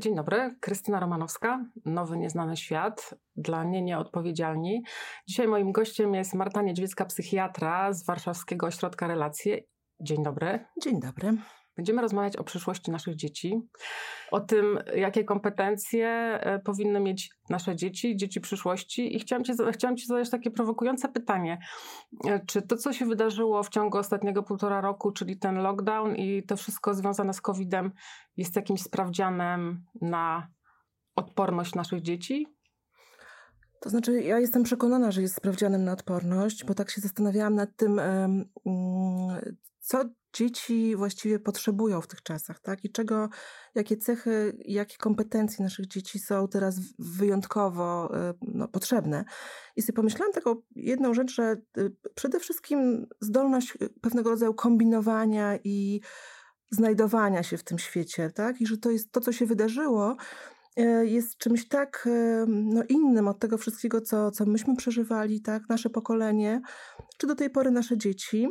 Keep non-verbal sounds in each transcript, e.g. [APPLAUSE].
Dzień dobry, Krystyna Romanowska, Nowy Nieznany Świat, dla nie nieodpowiedzialni. Dzisiaj moim gościem jest Marta Niedźwiecka, psychiatra z Warszawskiego Ośrodka Relacje. Dzień dobry. Dzień dobry. Będziemy rozmawiać o przyszłości naszych dzieci, o tym, jakie kompetencje e, powinny mieć nasze dzieci, dzieci przyszłości. I chciałam ci, chciałam ci zadać takie prowokujące pytanie. E, czy to, co się wydarzyło w ciągu ostatniego półtora roku, czyli ten lockdown i to wszystko związane z COVID-em, jest jakimś sprawdzianem na odporność naszych dzieci? To znaczy, ja jestem przekonana, że jest sprawdzianem na odporność, bo tak się zastanawiałam nad tym, mm, co dzieci właściwie potrzebują w tych czasach, tak? I czego, jakie cechy, jakie kompetencje naszych dzieci są teraz wyjątkowo e, no, potrzebne. I sobie pomyślałam taką jedną rzecz, że y, przede wszystkim zdolność y, pewnego rodzaju kombinowania i znajdowania się w tym świecie, tak? I że to jest to, co się wydarzyło, jest czymś tak no, innym od tego wszystkiego, co, co myśmy przeżywali, tak? Nasze pokolenie, czy do tej pory nasze dzieci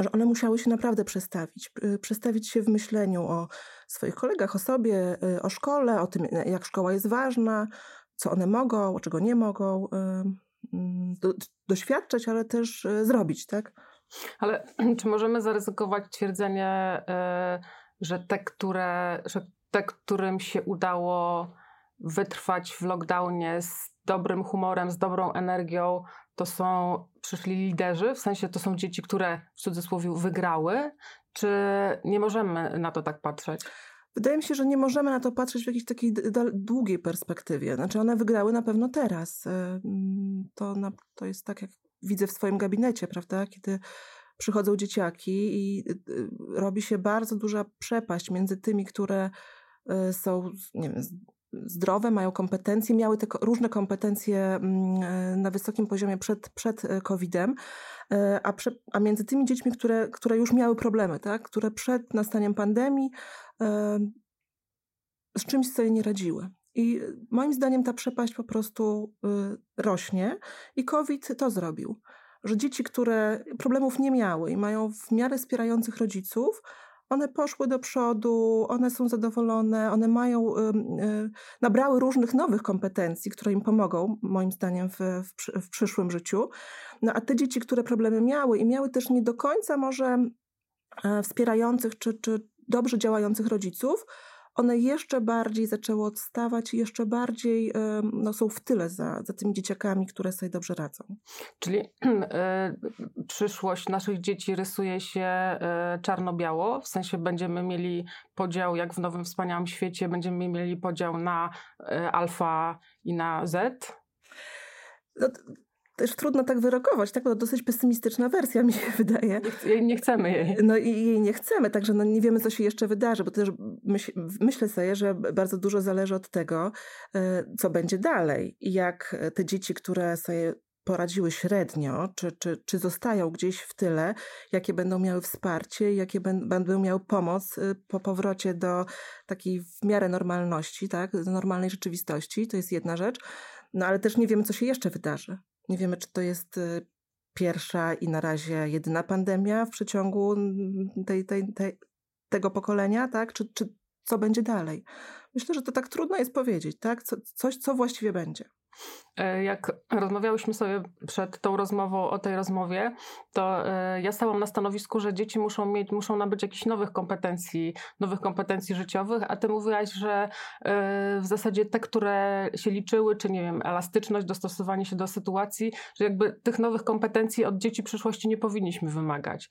że one musiały się naprawdę przestawić. Y, przestawić się w myśleniu o swoich kolegach, o sobie, y, o szkole, o tym, jak szkoła jest ważna, co one mogą, czego nie mogą y, mm, do, doświadczać, ale też zrobić, tak? Ale [CLEARS THROAT] czy możemy zaryzykować twierdzenie, że te, które, że te, którym się udało wytrwać w lockdownie z dobrym humorem, z dobrą energią, to są przyszli liderzy, w sensie to są dzieci, które w cudzysłowie wygrały, czy nie możemy na to tak patrzeć? Wydaje mi się, że nie możemy na to patrzeć w jakiejś takiej długiej perspektywie. Znaczy, one wygrały na pewno teraz. Y, to, na, to jest tak, jak widzę w swoim gabinecie, prawda? Kiedy przychodzą dzieciaki i y, y, robi się bardzo duża przepaść między tymi, które są nie wiem, zdrowe, mają kompetencje, miały te różne kompetencje mm, e, na wysokim poziomie przed, przed e, COVID-em, e, a, prze, a między tymi dziećmi, które, które już miały problemy, tak? które przed nastaniem pandemii z czymś sobie nie radziły. I moim zdaniem ta przepaść po prostu rośnie i COVID to zrobił. Że dzieci, które problemów nie miały i mają w miarę wspierających rodziców, one poszły do przodu, one są zadowolone, one mają, y, nabrały różnych nowych kompetencji, które im pomogą, moim zdaniem, w, w, w przyszłym życiu. No, a te dzieci, które problemy miały i miały też nie do końca może e, wspierających czy, czy dobrze działających rodziców, one jeszcze bardziej zaczęły odstawać i jeszcze bardziej no, są w tyle za, za tymi dzieciakami, które sobie dobrze radzą. Czyli y, [CLEARS THROAT] przyszłość naszych dzieci rysuje się y, czarno-biało, w sensie będziemy mieli podział, jak w Nowym Wspaniałym Świecie, będziemy mieli podział na y, alfa i na Z? No, też trudno tak wyrokować, tak? Bo to dosyć pesymistyczna wersja [LAUGHS] mi się wydaje. Nie, nie chcemy jej. No i jej nie chcemy, także no nie wiemy, co się jeszcze wydarzy, bo też myśl, myślę sobie, że bardzo dużo zależy od tego, e, co będzie dalej. Jak te dzieci, które sobie poradziły średnio, czy, czy, czy zostają gdzieś w tyle, jakie będą miały wsparcie, jakie będą miały pomoc y, po powrocie do takiej w miarę normalności, tak? do normalnej rzeczywistości, to jest jedna rzecz. No ale też nie wiemy, co się jeszcze wydarzy. Nie wiemy, czy to jest y, pierwsza i na razie jedyna pandemia w przeciągu tej, tej, tej, tego pokolenia, tak? Czy, czy co będzie dalej? Myślę, że to tak trudno jest powiedzieć, tak? Co, coś, co właściwie będzie. E, jak rozmawiałyśmy sobie przed tą rozmową o tej rozmowie, to e, ja stałam na stanowisku, że dzieci muszą mieć, muszą nabyć jakichś nowych kompetencji, nowych kompetencji życiowych, a ty mówiłaś, że e, w zasadzie te, które się liczyły, czy nie wiem, elastyczność, dostosowanie się do sytuacji, że jakby tych nowych kompetencji od dzieci przyszłości nie powinniśmy wymagać.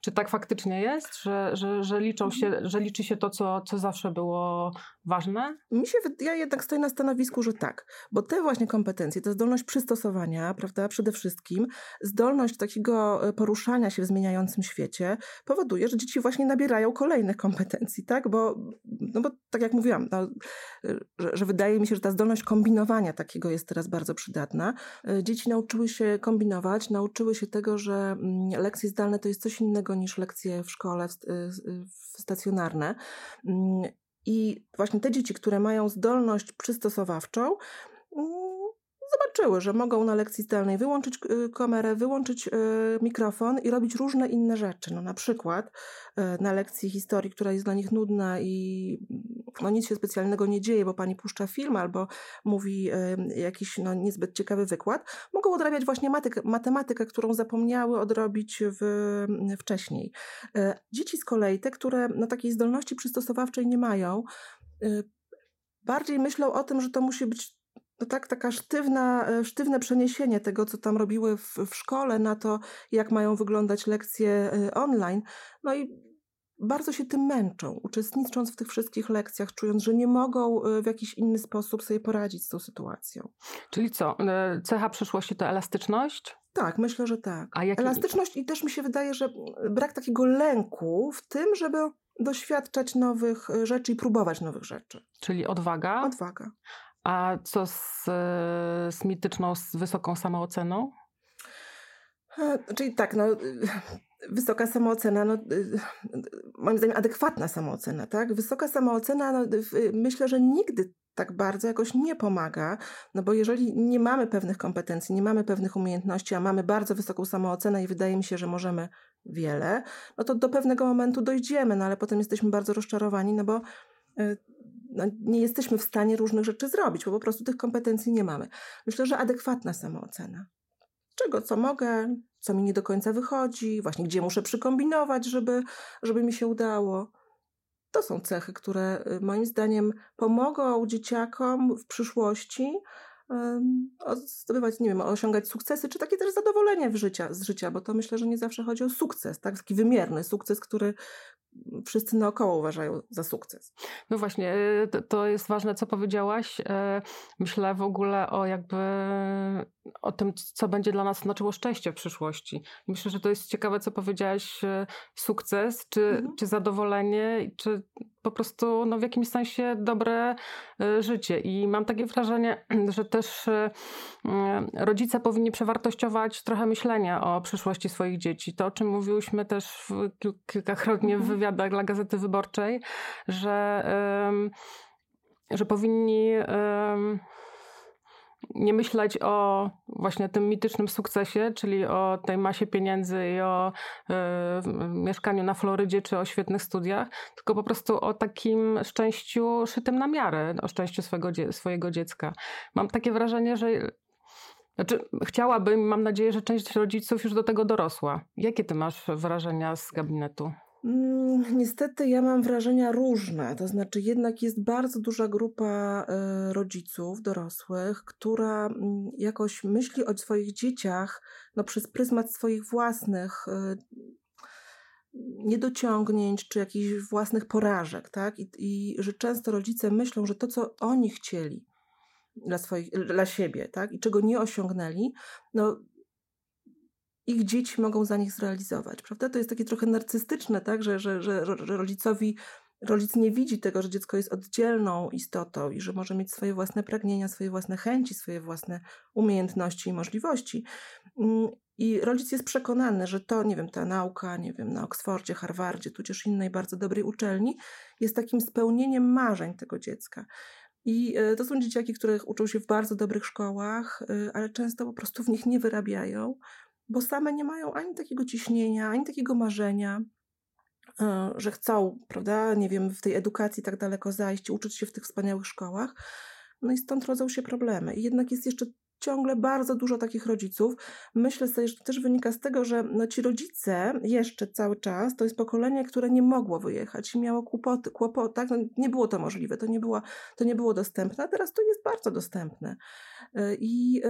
Czy tak faktycznie jest, że, że, że, liczą się, Mhm. że liczy się to, co, co zawsze było ważne? Mi się, ja jednak stoję na stanowisku, że tak, bo te właśnie kompetencje, to zdolność przystosowania, prawda, przede wszystkim, zdolność takiego e, poruszania się w zmieniającym świecie powoduje, że dzieci właśnie nabierają kolejnych kompetencji, tak, bo, no bo tak jak mówiłam, no, e, że, że wydaje mi się, że ta zdolność kombinowania takiego jest teraz bardzo przydatna. E, Dzieci nauczyły się kombinować, nauczyły się tego, że mm, lekcje zdalne to jest coś innego niż lekcje w szkole, w, stacjonarne. I właśnie te dzieci, które mają zdolność przystosowawczą, zobaczyły, że mogą na lekcji zdalnej wyłączyć y, kamerę, wyłączyć y, mikrofon i robić różne inne rzeczy. No, na przykład y, na lekcji historii, która jest dla nich nudna i no, nic się specjalnego nie dzieje, bo pani puszcza film albo mówi jakiś no, niezbyt ciekawy wykład, mogą odrabiać właśnie matykę, matematykę, którą zapomniały odrobić w, wcześniej. Y, Dzieci z kolei, te, które no, takiej zdolności przystosowawczej nie mają, bardziej myślą o tym, że to musi być no tak, taka sztywna, e, sztywne przeniesienie tego, co tam robiły w, w szkole, na to, jak mają wyglądać lekcje e, online. No i bardzo się tym męczą, uczestnicząc w tych wszystkich lekcjach, czując, że nie mogą e, w jakiś inny sposób sobie poradzić z tą sytuacją. Czyli co? Cecha przyszłości to elastyczność? Tak, myślę, że tak. A Elastyczność i też mi się wydaje, że brak takiego lęku w tym, żeby doświadczać nowych rzeczy i próbować nowych rzeczy. Czyli odwaga? Odwaga. A co z, e, z mityczną, z wysoką samooceną? E, Czyli tak, no, y, wysoka samoocena, no, moim zdaniem adekwatna samoocena, tak? Wysoka samoocena, no, myślę, że nigdy tak bardzo jakoś nie pomaga, no bo jeżeli nie mamy pewnych kompetencji, nie mamy pewnych umiejętności, a mamy bardzo wysoką samoocenę i wydaje mi się, że możemy wiele, no to do pewnego momentu dojdziemy, no ale potem jesteśmy bardzo rozczarowani, no bo no, nie jesteśmy w stanie różnych rzeczy zrobić, bo po prostu tych kompetencji nie mamy. Myślę, że adekwatna samoocena czego, co mogę, co mi nie do końca wychodzi, właśnie gdzie muszę przykombinować, żeby, żeby mi się udało. To są cechy, które y, moim zdaniem pomogą dzieciakom w przyszłości zdobywać, nie wiem, osiągać sukcesy, czy takie też zadowolenie w życia, z życia, bo to myślę, że nie zawsze chodzi o sukces, tak? Taki wymierny sukces, który wszyscy naokoło uważają za sukces. No właśnie, e, to- jest ważne, co powiedziałaś. E, Myślę w ogóle o jakby o tym, co będzie dla nas znaczyło szczęście w przyszłości. Myślę, że to jest ciekawe, co powiedziałaś, e, sukces, czy, Mhm. czy zadowolenie, czy po prostu no, w jakimś sensie dobre życie. I mam takie wrażenie, [CLEARS THROAT] że też e, rodzice powinni przewartościować trochę myślenie o przyszłości swoich dzieci. To, o czym mówiłyśmy też kilkakrotnie w Mhm. Dla Gazety Wyborczej, że, że powinni nie myśleć o właśnie tym mitycznym sukcesie, czyli o tej masie pieniędzy i o e, mieszkaniu na Florydzie czy o świetnych studiach, tylko po prostu o takim szczęściu szytym na miarę, o szczęściu swojego dziecka. Mam takie wrażenie, że znaczy, chciałabym, mam nadzieję, że część rodziców już do tego dorosła. Jakie ty masz wrażenia z gabinetu? Mm, Niestety ja mam wrażenia różne. To znaczy, jednak jest bardzo duża grupa e, rodziców, dorosłych, która mm, jakoś myśli o swoich dzieciach no, przez pryzmat swoich własnych e, niedociągnięć czy jakichś własnych porażek, tak? I, I że często rodzice myślą, że to, co oni chcieli dla, swoich, dla siebie, tak? I czego nie osiągnęli, no ich dzieci mogą za nich zrealizować, prawda? To jest takie trochę narcystyczne, tak? Że, że, że, rodzicowi, rodzic nie widzi tego, że dziecko jest oddzielną istotą i że może mieć swoje własne pragnienia, swoje własne chęci, swoje własne umiejętności i możliwości. Mm, I rodzic jest przekonany, że to, nie wiem, ta nauka, nie wiem, na Oksfordzie, Harvardzie, tudzież innej bardzo dobrej uczelni jest takim spełnieniem marzeń tego dziecka. I e, to są dzieciaki, które uczą się w bardzo dobrych szkołach, e, ale często po prostu w nich nie wyrabiają, bo same nie mają ani takiego ciśnienia, ani takiego marzenia, e, że chcą, prawda, nie wiem, w tej edukacji tak daleko zajść, uczyć się w tych wspaniałych szkołach. No i stąd rodzą się problemy. I jednak jest jeszcze ciągle bardzo dużo takich rodziców. Myślę sobie, że to też wynika z tego, że no, ci rodzice jeszcze cały czas to jest pokolenie, które nie mogło wyjechać i miało kłopoty, kłopoty tak? No, nie było to możliwe, to nie, było, to nie było dostępne, a teraz to jest bardzo dostępne. E, I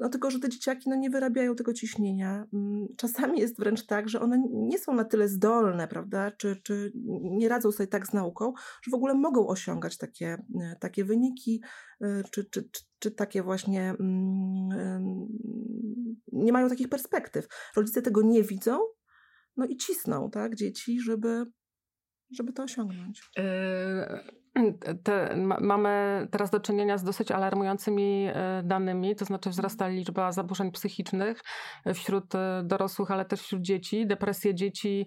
no, tylko, że te dzieciaki no, nie wyrabiają tego ciśnienia. Mm, czasami jest wręcz tak, że one nie są na tyle zdolne, prawda, czy, czy nie radzą sobie tak z nauką, że w ogóle mogą osiągać takie, e, takie wyniki, e, czy, czy, czy, czy takie właśnie mm, nie mają takich perspektyw. Rodzice tego nie widzą, no i cisną, tak, dzieci, żeby, żeby to osiągnąć. Te, mamy teraz do czynienia z dosyć alarmującymi e, danymi, to znaczy wzrasta liczba zaburzeń psychicznych wśród e, dorosłych, ale też wśród dzieci. Depresje dzieci,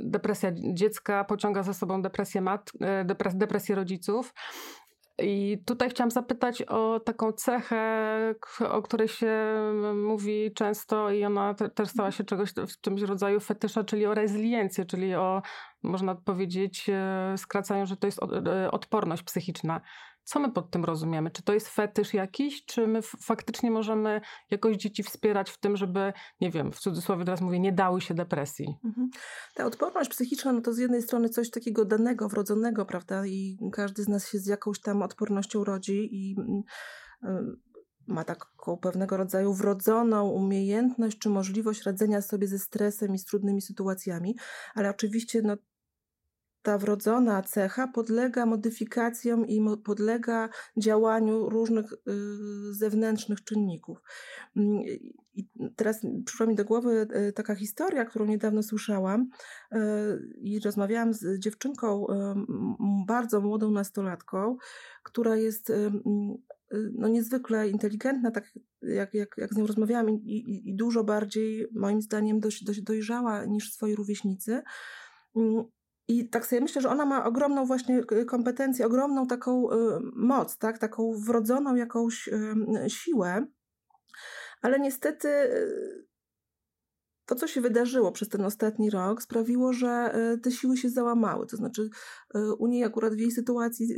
depresja dziecka pociąga za sobą depresję, mat, e, depresję rodziców. I tutaj chciałam zapytać o taką cechę, o której się mówi często i ona te, też stała się czegoś w czymś rodzaju fetysza, czyli o rezyliencję, czyli o, można powiedzieć, e, skracają, że to jest e, odporność psychiczna. Co my pod tym rozumiemy? Czy to jest fetysz jakiś, czy my faktycznie możemy jakoś dzieci wspierać w tym, żeby, nie wiem, w cudzysłowie teraz mówię, nie dały się depresji? Mhm. Ta odporność psychiczna, no to z jednej strony coś takiego danego, wrodzonego, prawda? I każdy z nas się z jakąś tam odpornością rodzi i mm, ma taką pewnego rodzaju wrodzoną umiejętność czy możliwość radzenia sobie ze stresem i z trudnymi sytuacjami, ale oczywiście no, ta wrodzona cecha podlega modyfikacjom i podlega działaniu różnych y, zewnętrznych czynników. Mm, I teraz przyszła mi do głowy y, taka historia, którą niedawno słyszałam y, i rozmawiałam z dziewczynką, bardzo młodą nastolatką, która jest no niezwykle inteligentna, tak jak, jak, jak z nią rozmawiałam i, i, i dużo bardziej moim zdaniem dość, dość dojrzała niż swoi rówieśnicy. I tak sobie myślę, że ona ma ogromną właśnie y, kompetencję, ogromną taką y, moc, tak? taką wrodzoną jakąś y, siłę, ale niestety to, co się wydarzyło przez ten ostatni rok, sprawiło, że te siły się załamały. To znaczy, u niej akurat w jej sytuacji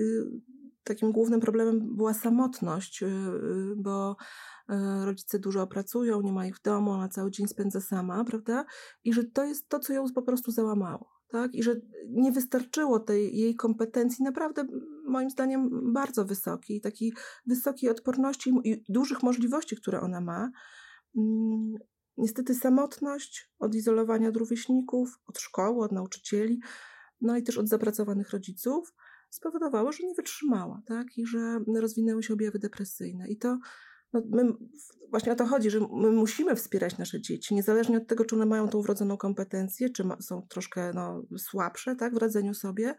takim głównym problemem była samotność, bo rodzice dużo pracują, nie ma ich w domu, ona cały dzień spędza sama, prawda? I że to jest to, co ją po prostu załamało tak? I że nie wystarczyło tej jej kompetencji naprawdę, moim zdaniem, bardzo wysokiej, takiej wysokiej odporności i dużych możliwości, które ona ma. Mm, niestety samotność, odizolowania od rówieśników, od szkoły, od nauczycieli, no i też od zapracowanych rodziców spowodowało, że nie wytrzymała, tak? I że rozwinęły się objawy depresyjne. I to no my, właśnie o to chodzi, że my musimy wspierać nasze dzieci, niezależnie od tego, czy one mają tą wrodzoną kompetencję, czy ma, są troszkę no, słabsze tak, w radzeniu sobie,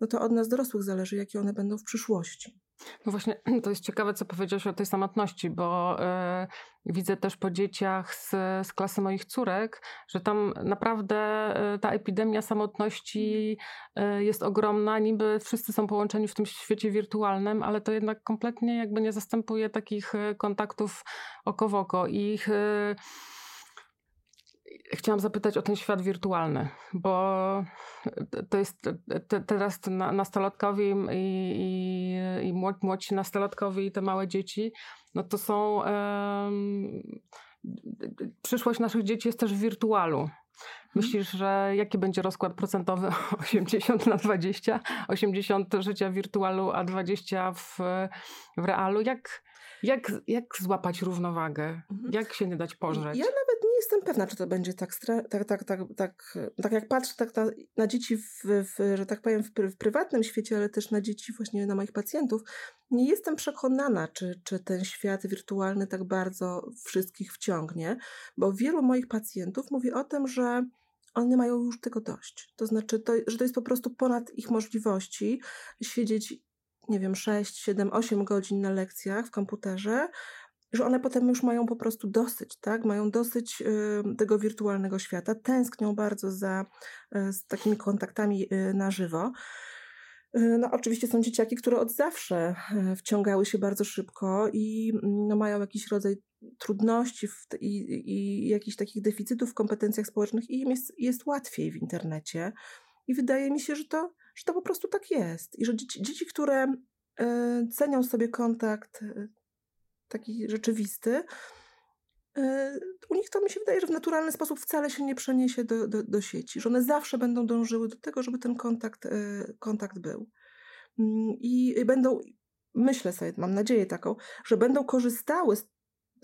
no to od nas dorosłych zależy, jakie one będą w przyszłości. No właśnie, [CLEARS THROAT] to jest ciekawe, co powiedziałeś o tej samotności, bo y, widzę też po dzieciach z, z klasy moich córek, że tam naprawdę y, ta epidemia samotności y, jest ogromna. Niby wszyscy są połączeni w tym świecie wirtualnym, ale to jednak kompletnie jakby nie zastępuje takich kontaktów oko w oko. Ich Chciałam zapytać o ten świat wirtualny, bo to jest te, teraz nastolatkowie i, i, i młodsi nastolatkowie i te małe dzieci, no to są. Um, przyszłość naszych dzieci jest też w wirtualu. Mhm. Myślisz, że jaki będzie rozkład procentowy [LAUGHS] 80 na 20? 80 życia w wirtualu, a 20 w, w realu? Jak, jak, jak złapać równowagę? Mhm. Jak się nie dać pożreć? Ja nawet jestem pewna, czy to będzie tak, tak, tak, tak, tak, tak jak patrzę tak na, na dzieci, w, w, że tak powiem, w, w prywatnym świecie, ale też na dzieci, właśnie na moich pacjentów. Nie jestem przekonana, czy, czy ten świat wirtualny tak bardzo wszystkich wciągnie, bo wielu moich pacjentów mówi o tym, że one mają już tego dość. To znaczy, to, że to jest po prostu ponad ich możliwości siedzieć nie wiem, 6, 7, 8 godzin na lekcjach w komputerze, że one potem już mają po prostu dosyć, tak? Mają dosyć tego wirtualnego świata, tęsknią bardzo za y, takimi kontaktami y, na żywo. Y, no, oczywiście są dzieciaki, które od zawsze wciągały się bardzo szybko i mm, no, mają jakiś rodzaj trudności w, i, i jakichś takich deficytów w kompetencjach społecznych i im jest, jest łatwiej w internecie. I wydaje mi się, że to że to po prostu tak jest. I że dzieci, dzieci które y, cenią sobie kontakt taki rzeczywisty, e, u nich to mi się wydaje, że w naturalny sposób wcale się nie przeniesie do, do, do sieci, że one zawsze będą dążyły do tego, żeby ten kontakt, e, kontakt był. Mm, I będą, myślę sobie, mam nadzieję taką, że będą korzystały z,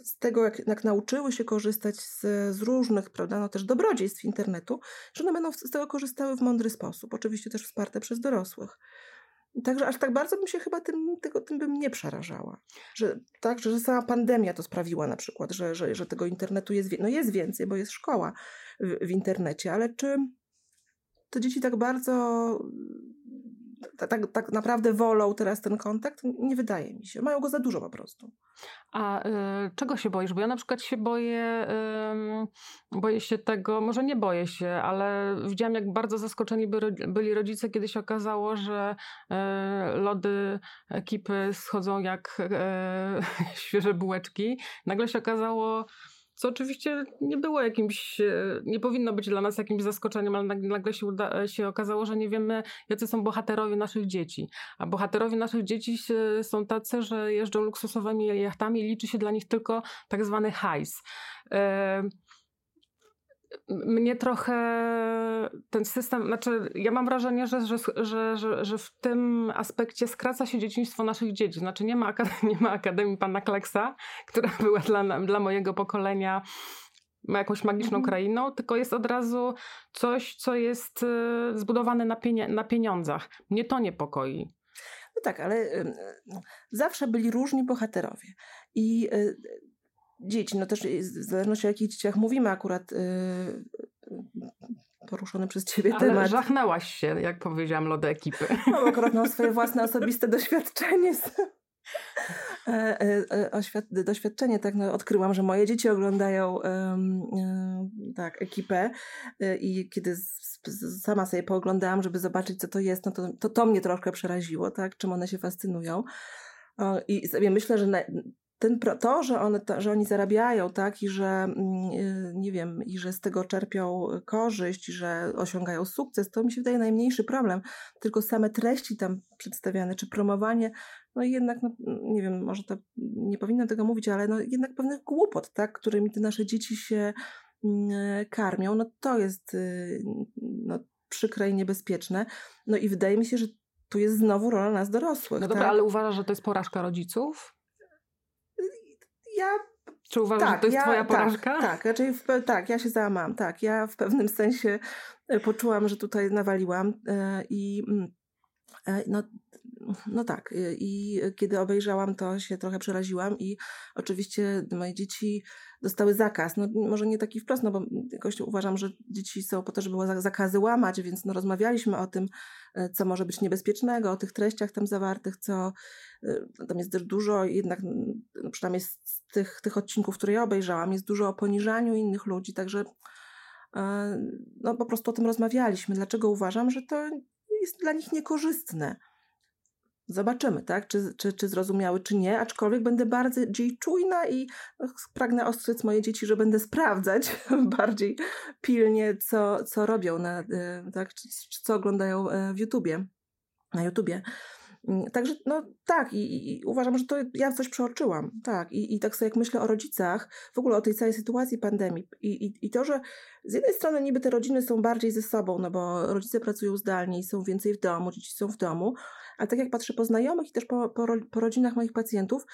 z tego, jak, jak, nauczyły się korzystać z, z, różnych, prawda, no też dobrodziejstw internetu, że one będą z tego korzystały w mądry sposób, oczywiście też wsparte przez dorosłych. Także aż tak bardzo bym się chyba tym, tego, tym bym nie przerażała. Że, tak, że sama pandemia to sprawiła na przykład, że, że, że tego internetu jest, no jest więcej, bo jest szkoła w, w internecie, ale czy te dzieci tak bardzo tak, tak naprawdę wolą teraz ten kontakt? Nie wydaje mi się. Mają go za dużo po prostu. A y, czego się boisz? Bo ja na przykład się boję, y, boję się tego, może nie boję się, ale widziałam, jak bardzo zaskoczeni by, byli rodzice, kiedy się okazało, że y, lody ekipy schodzą jak e, [LAUGHS] świeże bułeczki. Nagle się okazało, co oczywiście nie było jakimś, e, nie powinno być dla nas jakimś zaskoczeniem, ale nagle się, uda, się okazało, że nie wiemy, jacy są bohaterowie naszych dzieci. A bohaterowie naszych dzieci są tacy, że jeżdżą luksusowymi jachtami i liczy się dla nich tylko tak zwany hajs. E, mnie trochę ten system, znaczy ja mam wrażenie, że, że, że, że, w tym aspekcie skraca się dzieciństwo naszych dzieci. Znaczy nie ma, [LAUGHS] nie ma Akademii Pana Kleksa, która [LAUGHS] była dla, dla mojego pokolenia jakąś magiczną mhm. krainą, tylko jest od razu coś, co jest y, zbudowane na, pienie na pieniądzach. Mnie to niepokoi. No tak, ale y, zawsze byli różni bohaterowie. I y, dzieci, no też w zależności o jakich dzieciach mówimy akurat yy, poruszony przez ciebie Ale temat. żachnęłaś się, jak powiedziałam, lody ekipy. No, akurat mam swoje [LAUGHS] własne osobiste doświadczenie z, [LAUGHS] e, e, e, doświadczenie, tak, no, odkryłam, że moje dzieci oglądają tak, ekipę i kiedy sama sobie pooglądałam, żeby zobaczyć, co to jest, no to, to, to mnie troszkę przeraziło, tak, czym one się fascynują. I sobie myślę, że na, ten, to, że, one, to, że oni zarabiają, tak, i że mm, y, nie wiem, i że z tego czerpią korzyść, że osiągają sukces, to mi się wydaje najmniejszy problem. Tylko same treści tam przedstawiane, czy promowanie, no i jednak, no, nie wiem, może to nie powinno tego mówić, ale no jednak pewnych głupot, tak, którymi te nasze dzieci się mm, karmią, no to jest y, no, przykre i niebezpieczne. No i wydaje mi się, że tu jest znowu rola nas dorosłych. No dobra, tak? ale uważasz, że to jest porażka rodziców? Ja czy uważasz, tak, że to jest ja, twoja tak, porażka? Tak, tak, raczej w, tak, ja się załamałam, tak. Ja w pewnym sensie e, poczułam, że tutaj nawaliłam e, i mm, e, no, no tak. I kiedy obejrzałam to się trochę przeraziłam i oczywiście moje dzieci dostały zakaz. No może nie taki wprost, no bo jakoś uważam, że dzieci są po to, żeby zakazy łamać, więc no rozmawialiśmy o tym, co może być niebezpiecznego, o tych treściach tam zawartych, co tam jest też dużo, jednak no przynajmniej z tych, tych odcinków, które ja obejrzałam, jest dużo o poniżaniu innych ludzi, także e, no, po prostu o tym rozmawialiśmy. Dlaczego uważam, że to jest dla nich niekorzystne? Zobaczymy, tak? Czy, czy, czy zrozumiały, czy nie, aczkolwiek będę bardziej czujna i no, pragnę ostrzec moje dzieci, że będę sprawdzać [LAUGHS] bardziej pilnie, co, co robią, na, e, tak? Co oglądają e, w YouTubie, na YouTubie. Mm, także no tak i, i, uważam, że to ja coś przeoczyłam, tak I, i tak sobie jak myślę o rodzicach, w ogóle o tej całej sytuacji pandemii i, i, i to, że z jednej strony niby te rodziny są bardziej ze sobą, no bo rodzice pracują zdalnie i są więcej w domu, dzieci są w domu, ale tak jak patrzę po znajomych i też po, po, po rodzinach moich pacjentów,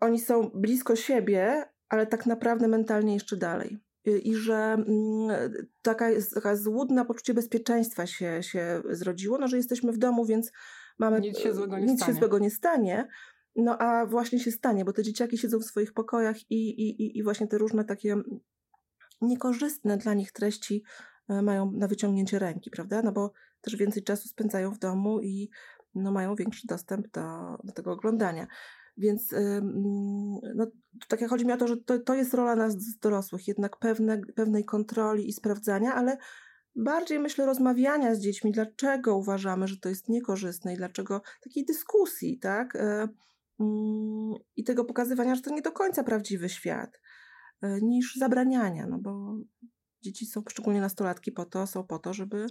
oni są blisko siebie, ale tak naprawdę mentalnie jeszcze dalej. I że mm, taka, taka złudne poczucie bezpieczeństwa się, się zrodziło, no, że jesteśmy w domu, więc mamy, nic się złego nie, nic stanie. Się złego nie stanie. No a właśnie się stanie, bo te dzieciaki siedzą w swoich pokojach i, i, i właśnie te różne takie niekorzystne dla nich treści e, mają na wyciągnięcie ręki, prawda? No bo też więcej czasu spędzają w domu i no, mają większy dostęp do, do tego oglądania. Więc no, tak jak chodzi mi o to, że to, to jest rola nas dorosłych, jednak pewne, pewnej kontroli i sprawdzania, ale bardziej myślę rozmawiania z dziećmi, dlaczego uważamy, że to jest niekorzystne i dlaczego takiej dyskusji, tak? E, mm, I tego pokazywania, że to nie do końca prawdziwy świat, e, niż zabraniania, no bo dzieci są, szczególnie nastolatki, po to, są po to, żeby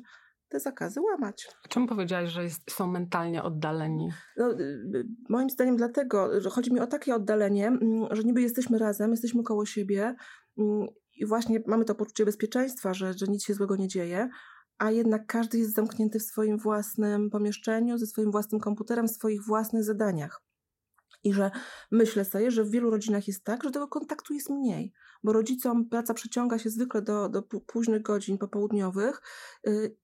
te zakazy łamać. Czemu powiedziałaś, że jest, są mentalnie oddaleni? No, y, y, moim zdaniem dlatego, że chodzi mi o takie oddalenie, mm, że niby jesteśmy razem, jesteśmy koło siebie mm, i właśnie mamy to poczucie bezpieczeństwa, że, że nic się złego nie dzieje, a jednak każdy jest zamknięty w swoim własnym pomieszczeniu, ze swoim własnym komputerem, w swoich własnych zadaniach. I że myślę sobie, że w wielu rodzinach jest tak, że tego kontaktu jest mniej, bo rodzicom praca przeciąga się zwykle do, do późnych godzin popołudniowych yy,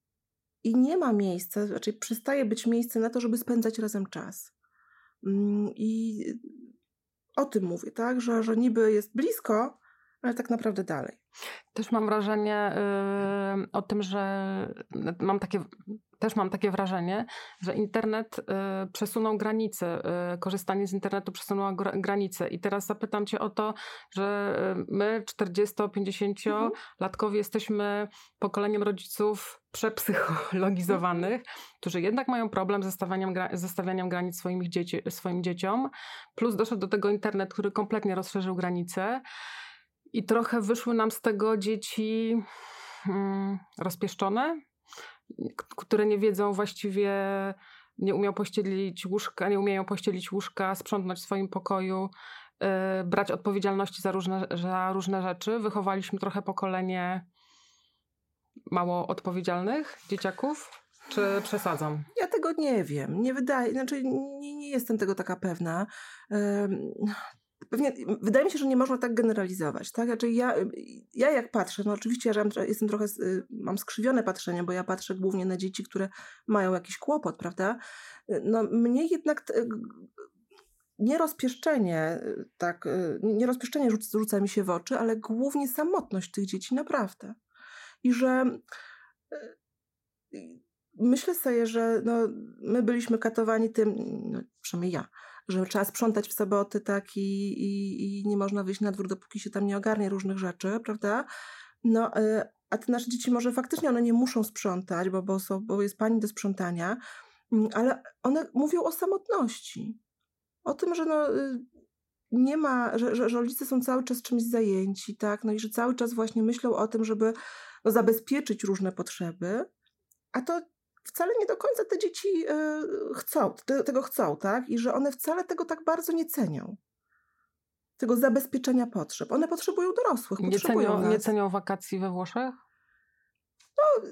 i nie ma miejsca, raczej przestaje być miejsce na to, żeby spędzać razem czas. Yy, I o tym mówię, tak, że, że niby jest blisko, ale tak naprawdę dalej. Też mam wrażenie yy, o tym, że mam takie, też mam takie wrażenie, że internet y, przesunął granice, y, korzystanie z internetu przesunęło granice. I teraz zapytam Cię o to, że y, my, 40-50 mhm. latkowie, jesteśmy pokoleniem rodziców przepsychologizowanych, mhm. którzy jednak mają problem ze stawianiem, ze stawianiem granic swoim, dzieci, swoim dzieciom. Plus doszedł do tego internet, który kompletnie rozszerzył granice. I trochę wyszły nam z tego dzieci hmm, rozpieszczone, które nie wiedzą właściwie, nie umią pościelić łóżka, nie umieją pościelić łóżka, sprzątnąć w swoim pokoju, yy, brać odpowiedzialności za różne, za różne rzeczy. Wychowaliśmy trochę pokolenie mało odpowiedzialnych dzieciaków. Czy przesadzam? Ja tego nie wiem. Nie wydaje, znaczy nie, nie jestem tego taka pewna. Pewnie, wydaje mi się, że nie można tak generalizować, tak? Znaczy ja, ja jak patrzę, no oczywiście ja jestem trochę, mam skrzywione patrzenie, bo ja patrzę głównie na dzieci, które mają jakiś kłopot, prawda? No mnie jednak nie rozpieszczenie, tak, nie rozpieszczenie rzuca, rzuca mi się w oczy, ale głównie samotność tych dzieci, naprawdę. I że myślę sobie, że no, my byliśmy katowani tym, no, przynajmniej ja, że trzeba sprzątać w soboty, tak, i, i, i nie można wyjść na dwór, dopóki się tam nie ogarnie różnych rzeczy, prawda? No, y, a te nasze dzieci może faktycznie one nie muszą sprzątać, bo, bo, są, bo jest pani do sprzątania, mm, ale one mówią o samotności. O tym, że no, y, nie ma, że, że, że rodzice są cały czas czymś zajęci, tak? No i że cały czas właśnie myślą o tym, żeby no, zabezpieczyć różne potrzeby, a to wcale nie do końca te dzieci e, chcą, tego chcą, tak? I że one wcale tego tak bardzo nie cenią. Tego zabezpieczenia potrzeb. One potrzebują dorosłych. Nie, cenią, nie cenią wakacji we Włoszech? No,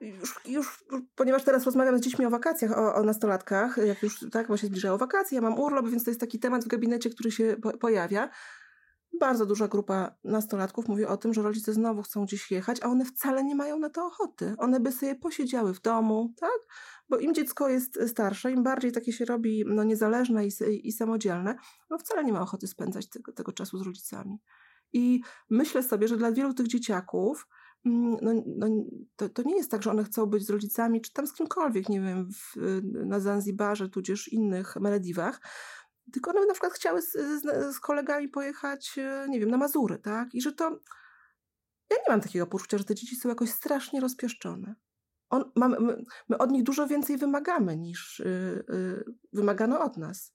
już, już, ponieważ teraz rozmawiam z dziećmi o wakacjach, o, o, nastolatkach, jak już tak, bo się zbliżają wakacje, ja mam urlop, więc to jest taki temat w gabinecie, który się po, pojawia. Bardzo duża grupa nastolatków mówi o tym, że rodzice znowu chcą gdzieś jechać, a one wcale nie mają na to ochoty. One by sobie posiedziały w domu, tak? Bo im dziecko jest starsze, im bardziej takie się robi no, niezależne i, i samodzielne, no wcale nie ma ochoty spędzać tego, tego czasu z rodzicami. I myślę sobie, że dla wielu tych dzieciaków mm, no, no, to, to nie jest tak, że one chcą być z rodzicami, czy tam z kimkolwiek, nie wiem, w, na Zanzibarze, tudzież innych Malediwach, tylko one na przykład chciały z, z, z, kolegami pojechać, e, nie wiem, na Mazury, tak? I że to. Ja nie mam takiego poczucia, że te dzieci są jakoś strasznie rozpieszczone. On, mamy, my, my, od nich dużo więcej wymagamy niż yy, yy, wymagano od nas.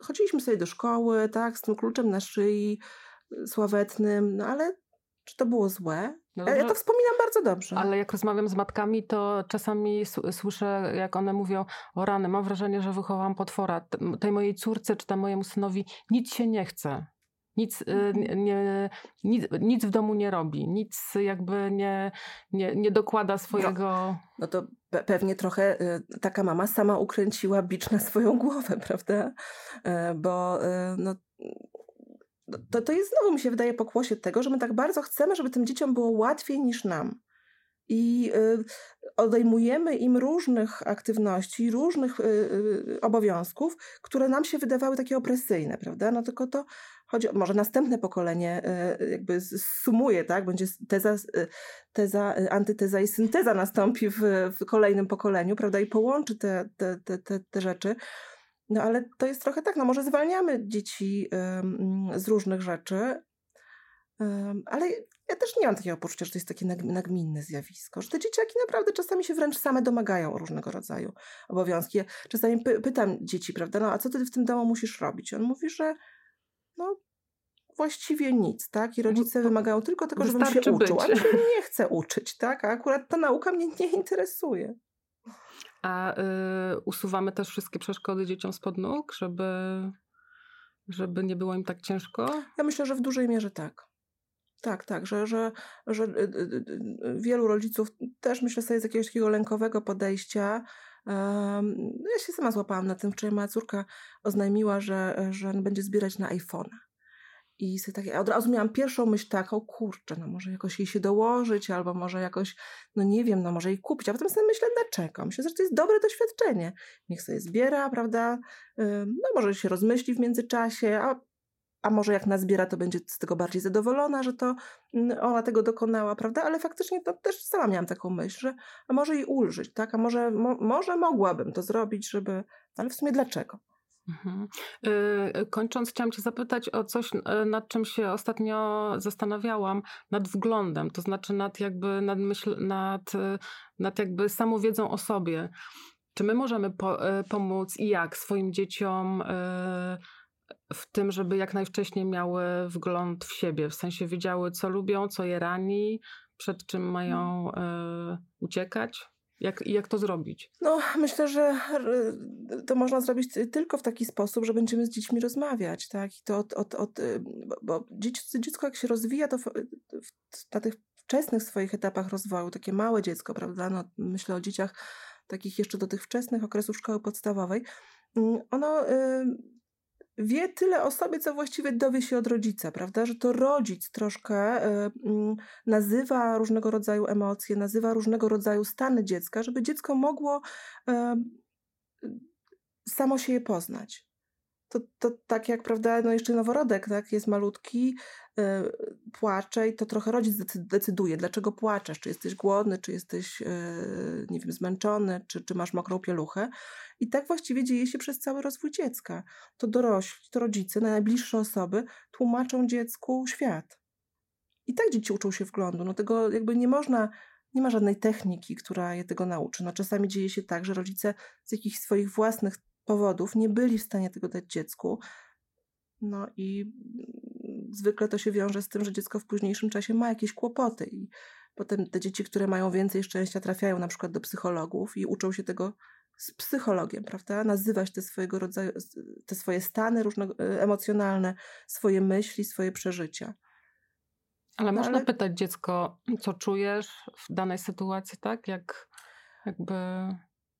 Chodziliśmy sobie do szkoły, tak, z tym kluczem na szyi, sławetnym, no ale czy to było złe? No ja to wspominam bardzo dobrze. Ale jak rozmawiam z matkami, to czasami słyszę, jak one mówią, o rany, mam wrażenie, że wychowałam potwora. Tej mojej córce czy tam mojemu synowi nic się nie chce. Nic, y, mhm. nie, nic, nic w domu nie robi, nic jakby nie, nie, nie dokłada swojego. No, no to pe pewnie trochę y, taka mama sama ukręciła bicz na swoją głowę, [LAUGHS] prawda? Y, bo y, no, to, to jest znowu, mi się wydaje, pokłosie tego, że my tak bardzo chcemy, żeby tym dzieciom było łatwiej niż nam. I y, odejmujemy im różnych aktywności, różnych y, y, obowiązków, które nam się wydawały takie opresyjne, prawda? No tylko to chodzi, może następne pokolenie jakby sumuje, tak? Będzie teza, teza, antyteza i synteza nastąpi w, w kolejnym pokoleniu, prawda? I połączy te, te, te, te rzeczy. No ale to jest trochę tak, no może zwalniamy dzieci z różnych rzeczy, ale ja też nie mam takiego poczucia, że to jest takie nagminne zjawisko, że te dzieciaki naprawdę czasami się wręcz same domagają różnego rodzaju obowiązki. Ja czasami py pytam dzieci, prawda, no a co ty w tym domu musisz robić? On mówi, że no właściwie nic, tak? I rodzice No, wymagają tylko tego, żebym się uczył. być. Ale się nie [LAUGHS] chcę uczyć, tak? A akurat ta nauka mnie nie interesuje. A y, usuwamy też wszystkie przeszkody dzieciom spod nóg, żeby, żeby nie było im tak ciężko? Ja myślę, że w dużej mierze tak. Tak, tak, że, że, że y, y, y, wielu rodziców też myślę sobie z jakiegoś takiego lękowego podejścia. no ja się sama złapałam na tym. Wczoraj moja córka oznajmiła, że, że będzie zbierać na iPhone'a. I sobie takie, od razu miałam pierwszą myśl taką, kurczę, no może jakoś jej się dołożyć, albo może jakoś, no nie wiem, no może jej kupić. A potem sobie myślę, dlaczego? Myślę, że to jest dobre doświadczenie. Niech sobie zbiera, prawda? No może się rozmyśli w międzyczasie, a a może jak nazbiera, to będzie z tego bardziej zadowolona, że to mm, ona tego dokonała, prawda? Ale faktycznie to też sama miałam taką myśl, że a może jej ulżyć, tak? A może, mo, może mogłabym to zrobić, żeby... Ale w sumie dlaczego? Mhm. Y, Kończąc, chciałam Cię zapytać o coś, y, nad czym się ostatnio zastanawiałam, nad wglądem, to znaczy nad jakby nad, myśl, nad, y, nad jakby samowiedzą o sobie. Czy my możemy po, pomóc i jak swoim dzieciom w tym, żeby jak najwcześniej miały wgląd w siebie, w sensie wiedziały, co lubią, co je rani, przed czym mają y, uciekać? Jak, jak to zrobić? No, myślę, że y, to można zrobić ty- tylko w taki sposób, że będziemy z dziećmi rozmawiać, tak? I to od, od, od, y, bo- dziecko, jak się rozwija, to w, na tych wczesnych swoich etapach rozwoju, takie małe dziecko, prawda? No, myślę o dzieciach takich jeszcze do tych wczesnych okresów szkoły podstawowej, mm, ono y, wie tyle o sobie, co właściwie dowie się od rodzica, prawda? Że to rodzic troszkę y, mm, nazywa różnego rodzaju emocje, nazywa różnego rodzaju stany dziecka, żeby dziecko mogło e, samo się je poznać. To, to tak jak, prawda, no jeszcze noworodek, tak, jest malutki, e, płacze i to trochę rodzic decy- decyduje, dlaczego płaczesz, czy jesteś głodny, czy jesteś, e, nie wiem, zmęczony, czy, czy masz mokrą pieluchę. I tak właściwie dzieje się przez cały rozwój dziecka. To dorośli, to rodzice, najbliższe osoby tłumaczą dziecku świat. I tak dzieci uczą się wglądu. No tego jakby nie można, nie ma żadnej techniki, która je tego nauczy. No czasami dzieje się tak, że rodzice z jakichś swoich własnych powodów nie byli w stanie tego dać dziecku. No i mm, zwykle to się wiąże z tym, że dziecko w późniejszym czasie ma jakieś kłopoty i potem te dzieci, które mają więcej szczęścia, trafiają na przykład do psychologów i uczą się tego z psychologiem, prawda? Nazywać te swojego rodzaju, te swoje stany różnego, e, emocjonalne, swoje myśli, swoje przeżycia. Ale No, można ale- pytać dziecko, co czujesz w danej sytuacji, tak? Jak jakby.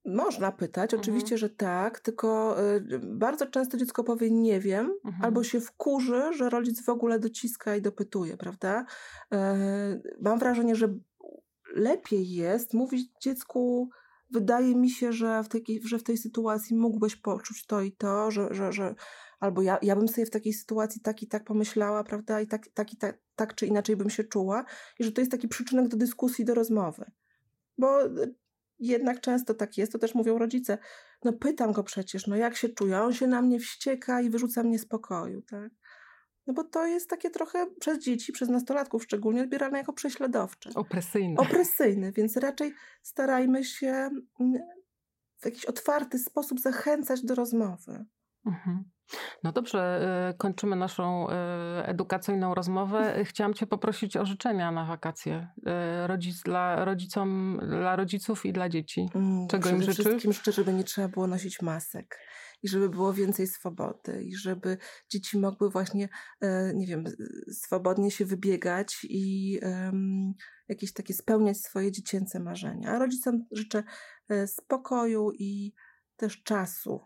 Można pytać, Mhm. oczywiście, że tak, tylko y, bardzo często dziecko powie nie wiem, Mhm. albo się wkurzy, że rodzic w ogóle dociska i dopytuje, prawda? E, Mam wrażenie, że lepiej jest mówić dziecku, wydaje mi się, że w, takiej, że w tej sytuacji mógłbyś poczuć to i to, że, że, że albo ja, ja bym sobie w takiej sytuacji tak i tak pomyślała, prawda? I tak, tak i tak, tak czy inaczej bym się czuła, i że to jest taki przyczynek do dyskusji, do rozmowy. Bo y, jednak często tak jest, to też mówią rodzice. No pytam go przecież, no jak się czuje? On się na mnie wścieka i wyrzuca mnie z pokoju, tak? No bo to jest takie trochę przez dzieci, przez nastolatków szczególnie odbierane jako prześladowcze. Opresyjny. Opresyjne, więc raczej starajmy się mm, w jakiś otwarty sposób zachęcać do rozmowy. Mhm. No dobrze, y, kończymy naszą y, edukacyjną rozmowę. Y, Chciałam Cię poprosić o życzenia na wakacje rodzic, dla, rodzicom, dla rodziców i dla dzieci. Mm, Czego im Przede życzysz? wszystkim życzę, żeby nie trzeba było nosić masek i żeby było więcej swobody i żeby dzieci mogły właśnie, nie wiem, swobodnie się wybiegać i jakieś takie spełniać swoje dziecięce marzenia. A rodzicom życzę spokoju i też czasu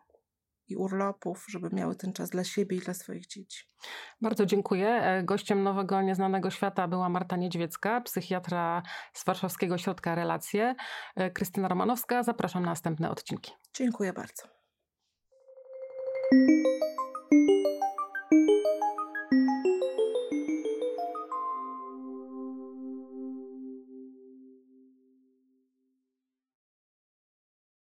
i urlopów, żeby miały ten czas dla siebie i dla swoich dzieci. Bardzo dziękuję. E, Gościem Nowego Nieznanego Świata była Marta Niedźwiecka, psychiatra z Warszawskiego Ośrodka Relacje. E, Krystyna Romanowska, zapraszam na następne odcinki. Dziękuję bardzo.